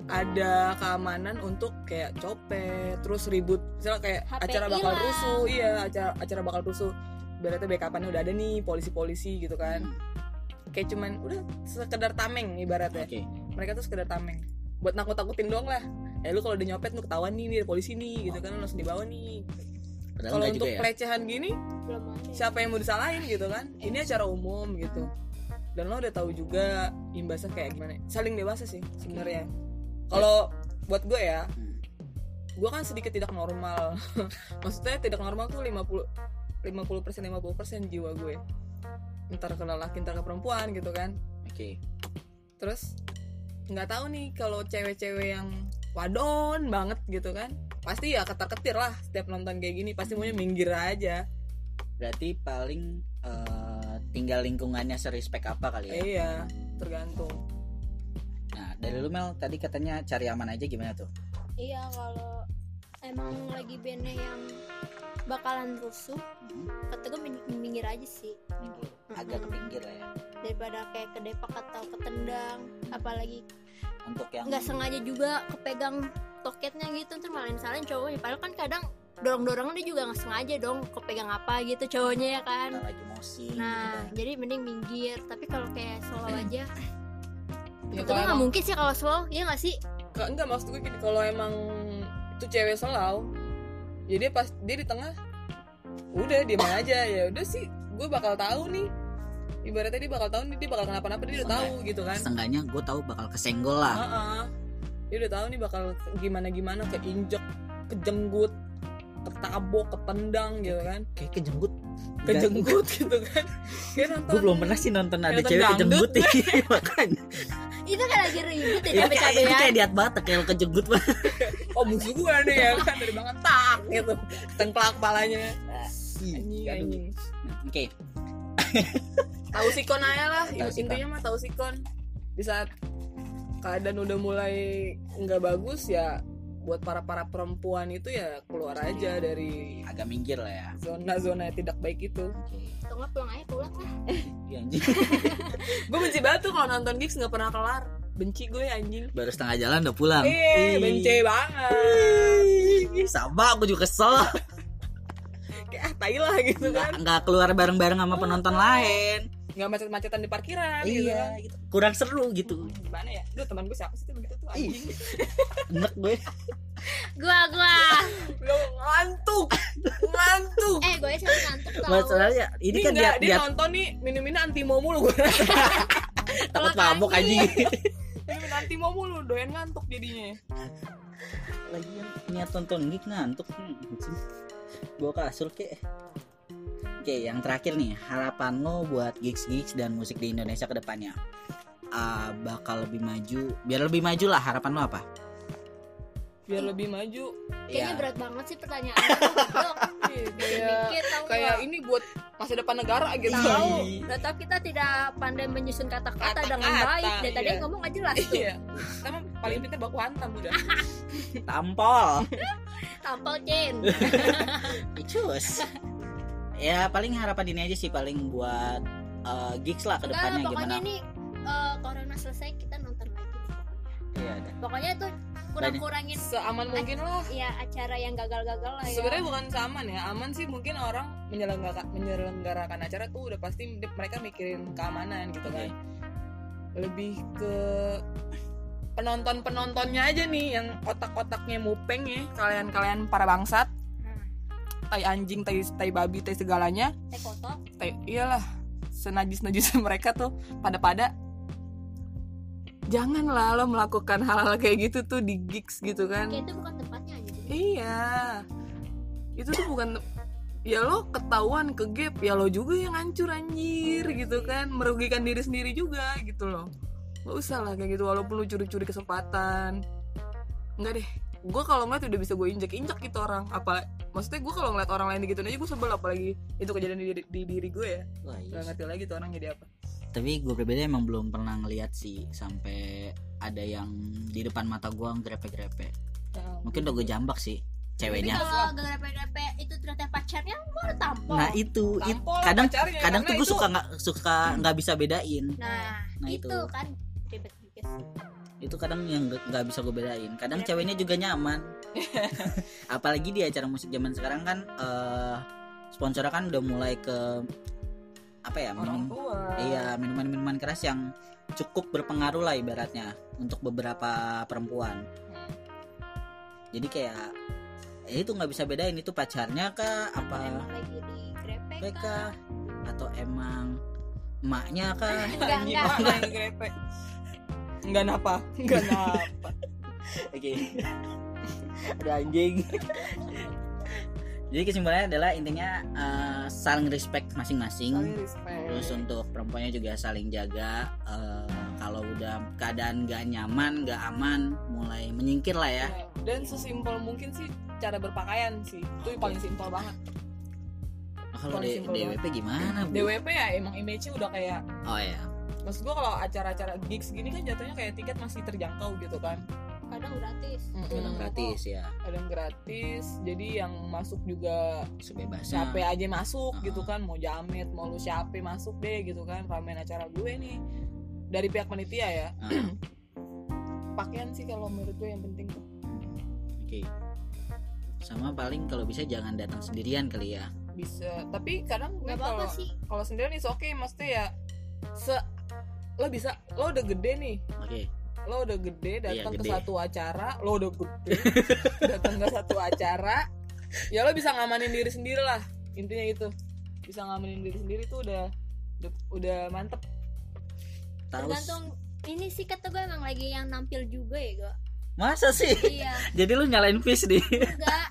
ada keamanan untuk kayak copet terus ribut misalnya kayak HP acara bakal rusuh iya acara acara bakal rusuh. Berarti backupannya udah ada nih polisi-polisi gitu kan. Kayak cuman udah sekedar tameng ibaratnya. Oke. mereka tuh sekedar tameng. Buat nakut-nakutin doang lah. Ya lu kalau udah nyopet lu ketahuan nih nih polisi nih gitu kan lu langsung dibawa nih. Padahal kalau enggak untuk juga ya. pelecehan gini siapa yang mau disalahin gitu kan? Ini acara umum gitu. Dan lo udah tahu juga imbasnya kayak gimana. Saling dewasa sih sebenarnya. Kalau buat gue ya Hmm. gue kan sedikit tidak normal. *laughs* Maksudnya tidak normal tuh 50 50 persen 50 persen jiwa gue. Ntar ke lelaki ntar ke perempuan gitu kan. Oke. terus nggak tahu nih kalau cewek-cewek yang wadon banget gitu kan. Pasti ya ketar ketir lah setiap nonton kayak gini. Pasti maunya minggir aja Berarti paling uh, tinggal lingkungannya serespek apa kali ya. Eh, iya tergantung Nah, dari lu Mel tadi katanya cari aman aja gimana tuh? iya kalau emang lagi bandnya yang bakalan rusuh Hmm, kata gue min- minggir aja sih minggir. Agak ke pinggir lah ya. daripada kayak kedepak atau ketendang apalagi Untuk yang nggak sengaja juga kepegang toketnya gitu ntar malah salahin cowoknya padahal kan kadang dorong dorongan dia juga nggak sengaja dong kepegang apa gitu cowoknya ya kan. Kita lagi emosi nah gitu. jadi mending minggir. Tapi kalau kayak solo aja. Ya Tapi kalau nggak mungkin sih kalau slow, ya nggak sih? Ka- enggak maksud gue gini kalau emang itu cewek selau ya dia pas dia di tengah udah diem aja. Ya udah sih gue bakal tahu nih. Ibaratnya dia bakal tahu nih dia bakal kenapa-napa dia udah tahu gitu kan. setengahnya gue tahu bakal kesenggol lah. Heeh. dia udah tahu nih bakal gimana gimana keinjek kejenggut ketabok ketendang gitu kan. Kayak kejenggut. Kejenggut gitu kan. Kayak nonton gue belum pernah sih nonton ada cewek kejenggut ya *laughs* makanya. Itu kan lagi ribut ya itu kayak, itu cabe-cabean. kayak diat batak kayak kejenggut. Banget *laughs* oh musuh gue nih ya kan dari banget tak gitu. Tengklak kepalanya anjing. anjing oke. Tahu sikon aja lah intinya mah tahu sikon di saat keadaan udah mulai nggak bagus ya buat para para perempuan itu ya keluar aja dari agak minggir lah ya. zona-zona yang tidak baik itu. Oke. Atau nggak pulang aja pulang lah. Iya, anjing. *laughs* Gue benci banget tuh kalau nonton gigs nggak pernah kelar. Benci gue anjing. Baru setengah jalan udah pulang. Eh Ih. benci banget. Ih, sama aku juga kesel kayak ah tai lah gitu nggak kan. nggak keluar bareng-bareng sama penonton lain. Nggak macet-macetan di parkiran gitu kan. iya gitu. kurang seru gitu. Gimana ya? Duh teman gue siapa sih tuh begitu tuh anjing? *laughs* Enak gue. Gua gua. Lo ngantuk. Ngantuk. Eh gue sampai ngantuk tau. masalahnya ini kan enggak, dia dia, dia nonton nih minum-minum anti mau mulu gue *laughs* takut mabok anjing. *laughs* Minum anti mau mulu doyan ngantuk jadinya. Lagi niat tonton gig ngantuk. Hmm, gue kasur kek oke yang terakhir nih harapan lo buat gigs gigs dan musik di Indonesia ke depannya. Ah, bakal lebih maju biar lebih maju lah harapan lo apa biar lebih maju Kayaknya Ya, berat banget sih pertanyaannya. *laughs* Goblok. Iya, kayak kayak ini buat masa depan negara gitu Tahu. Iya. Udah tau kita tidak pandai menyusun kata-kata dengan baik. Dari tadi iya. ngomong gak jelas tuh. iya sama paling pintar baku hantam udah *laughs* tampol Tampal Ken. *laughs* Icus ya paling harapan ini aja sih paling buat eh, gigs lah ke Enggak, depannya pokoknya gimana ini eh, corona selesai kita nonton lagi. pokoknya. Iya. Pokoknya tuh kurang-kurangin seaman mungkin lah. ya acara yang gagal-gagal lah ya. sebenarnya bukan seaman ya aman sih mungkin orang menyelenggarakan menyelenggarakan acara tuh udah pasti mereka mikirin keamanan gitu kan. Lebih ke penonton penontonnya aja nih yang otak-otaknya mupeng ya kalian kalian para bangsat. Nah, tai anjing tai tai babi tai segalanya. Teh kotor. tai iyalah senajis najis *laughs* mereka tuh pada pada janganlah lo melakukan hal-hal kayak gitu tuh di gigs gitu kan. Kayak itu bukan tempatnya aja. sih. Iya. Itu tuh bukan ya lo ketahuan ke gap ya lo juga yang hancur anjir gitu kan. Merugikan diri sendiri juga gitu loh. Gak usah lah kayak gitu walaupun lo curi-curi kesempatan. Enggak deh. Gue kalau ngeliat udah bisa gue injek injek gitu orang. Apa maksudnya gue kalau ngeliat orang lain gitu aja gue sebel apalagi itu kejadian di, diri- di diri gue ya. Iya gak ngerti lagi tuh orang jadi apa tapi gue pribadi emang belum pernah ngeliat sih sampai ada yang di depan mata gue grepe-grepe. Mungkin udah gue jambak sih ceweknya. Tapi Kalau grepe-grepe itu ternyata pacarnya gue udah tampol. nah itu it- kadang pacarnya, kadang tuh gue itu- suka nggak suka nggak bisa bedain. Nah, Nah, itu, itu. kan ribet juga sih. itu kadang yang nggak bisa gue bedain. Kadang ceweknya juga nyaman. *laughs* Apalagi di acara musik zaman sekarang kan eh sponsornya kan udah mulai ke apa ya orang minum tua. iya minuman-minuman keras yang cukup berpengaruh lah ibaratnya untuk beberapa perempuan. Hmm. jadi kayak ya itu nggak bisa bedain itu pacarnya kah apa Emang lagi di grepe mereka atau emang emaknya kah? Enggak, enggak. mana yang grepe enggak napa. Enggak napa. *laughs* Oke. Ada anjing. *laughs* Jadi kesimpulannya adalah intinya eh, saling respect masing-masing. Terus untuk perempuannya juga saling jaga. eh, kalau udah keadaan gak nyaman, gak aman, mulai menyingkir lah ya. Ya, dan sesimpel mungkin sih cara berpakaian sih itu paling simpel banget Nah, kalau Paling D- simpel DWP gimana? Bu? DWP ya emang image-nya udah kayak Oh ya. maksud gua kalau acara-acara gigs gini kan jatuhnya kayak tiket masih terjangkau gitu kan kadang gratis. Kadang gratis ya. kadang gratis jadi yang masuk juga Sebebasnya. siapa aja masuk Ah. gitu kan mau jamet mau lu siapa masuk deh gitu kan ramein acara gue nih dari pihak panitia ya Ah, *clears throat* pakaian sih kalau menurut gue yang penting Oke. Sama paling kalau bisa jangan datang sendirian kali ya. bisa tapi kadang gue Gak apa-apa kalau sih. kalau sendirian is oke maksudnya ya se lo bisa lo udah gede nih oke lo udah gede datang ke gede. satu acara lo udah gede *laughs* datang ke satu acara ya lo bisa ngamanin diri sendiri lah intinya itu bisa ngamanin diri sendiri tuh udah udah, udah mantep. Tergantung ini sih kata gue emang lagi yang nampil juga ya gue masa sih? Iya. *laughs* Jadi lu nyalain fish nih. Enggak.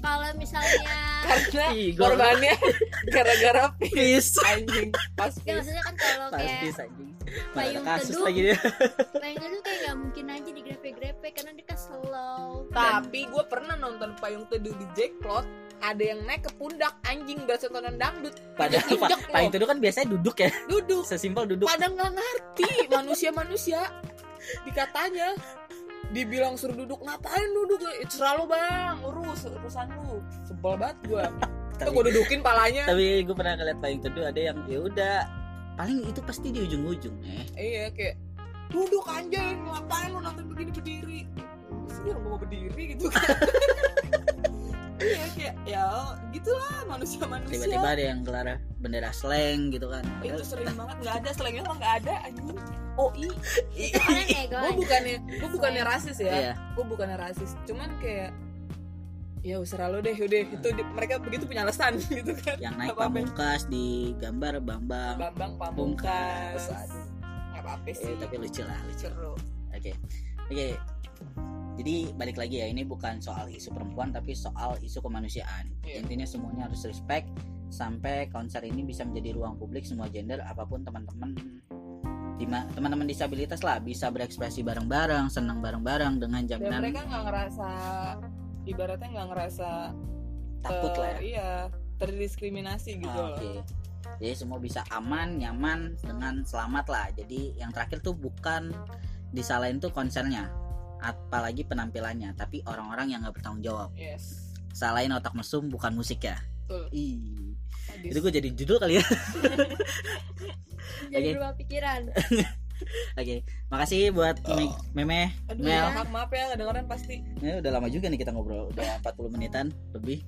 Kalau misalnya karena korbannya *laughs* gara-gara fish anjing. Pas ya maksudnya kan kalau pasti kayak anjing. Mana ada payung kasus teduh. lagi dia. *laughs* main itu kayak nggak mungkin aja digrepe-grepe karena dia kan slow tapi gue pernah nonton payung teduh di Jackpot ada yang naik ke pundak anjing berasa tonton dangdut. Padahal lo. paling itu kan biasanya duduk ya. Duduk. Sesimpel duduk. Pada nggak ngerti manusia-manusia. Dikatanya dibilang suruh duduk ngapain duduk? Eh, terlalu bang. Urus urusan lu. Sebel banget gue tuh *laughs* tapi, gue dudukin palanya. tapi gue pernah ngeliat paling teduh ada yang ya udah. Paling itu pasti di ujung-ujung eh iya kayak duduk anjing. Ngapain lu nonton begini berdiri sih gue mau berdiri gitu kan *laughs* iya kayak ya gitulah manusia manusia tiba-tiba ada yang gelar bendera slang gitu kan. Itu sering banget nggak ada selengnya mah nggak ada anjing. Oh i gue bukannya gue bukannya rasis ya. Iya. Gue bukannya rasis cuman kayak ya usaha lo deh udah itu di- mereka begitu punya alasan *laughs* gitu kan. Yang naik pamungkas di gambar bambang Bambang Pamungkas. Nggak apa-apa sih eh, tapi lucu lah lucu. Oke, oke. Jadi balik lagi ya, ini bukan soal isu perempuan tapi soal isu kemanusiaan. Iya. Intinya semuanya harus respect sampai konser ini bisa menjadi ruang publik semua gender apa pun teman-teman teman-teman disabilitas lah bisa berekspresi bareng-bareng, senang bareng-bareng dengan dan jaminan mereka nggak ngerasa ibaratnya nggak ngerasa takut ter- lah. ya. iya terdiskriminasi gitu Ah, loh Oke. Jadi semua bisa aman, nyaman dengan selamat lah. Jadi yang terakhir tuh bukan disalahin tuh konsernya, apalagi penampilannya, tapi orang-orang yang nggak bertanggung jawab. yes. Salahin otak mesum bukan musik ya? Betul. Ih, itu gue jadi judul kali ya. Jadi Oke. berubah pikiran. Oke makasih buat Me- meme Aduh, Mel. maaf, maaf ya kadang-kadang pasti. Ini udah lama juga nih kita ngobrol udah 40 menitan lebih.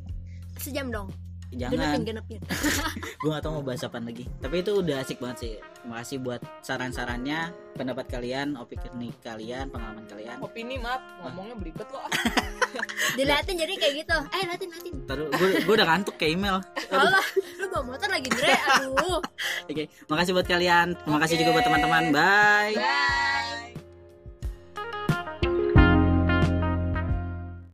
Sejam dong jangan. Genepin genepin. *laughs* Gue gak tau mau bahas apa lagi. Tapi itu udah asik banget sih. Makasih buat saran-sarannya pendapat kalian opini kalian pengalaman kalian. Opini maaf. Ngomongnya belibet loh. *laughs* Diliatin jadi kayak gitu. Eh liatin liatin Taruh, gue, gue udah ngantuk kayak email. *laughs* Allah lu bawa motor lagi Dre. Aduh. Oke makasih buat kalian. Terima kasih Oke. juga buat teman-teman. Bye. Bye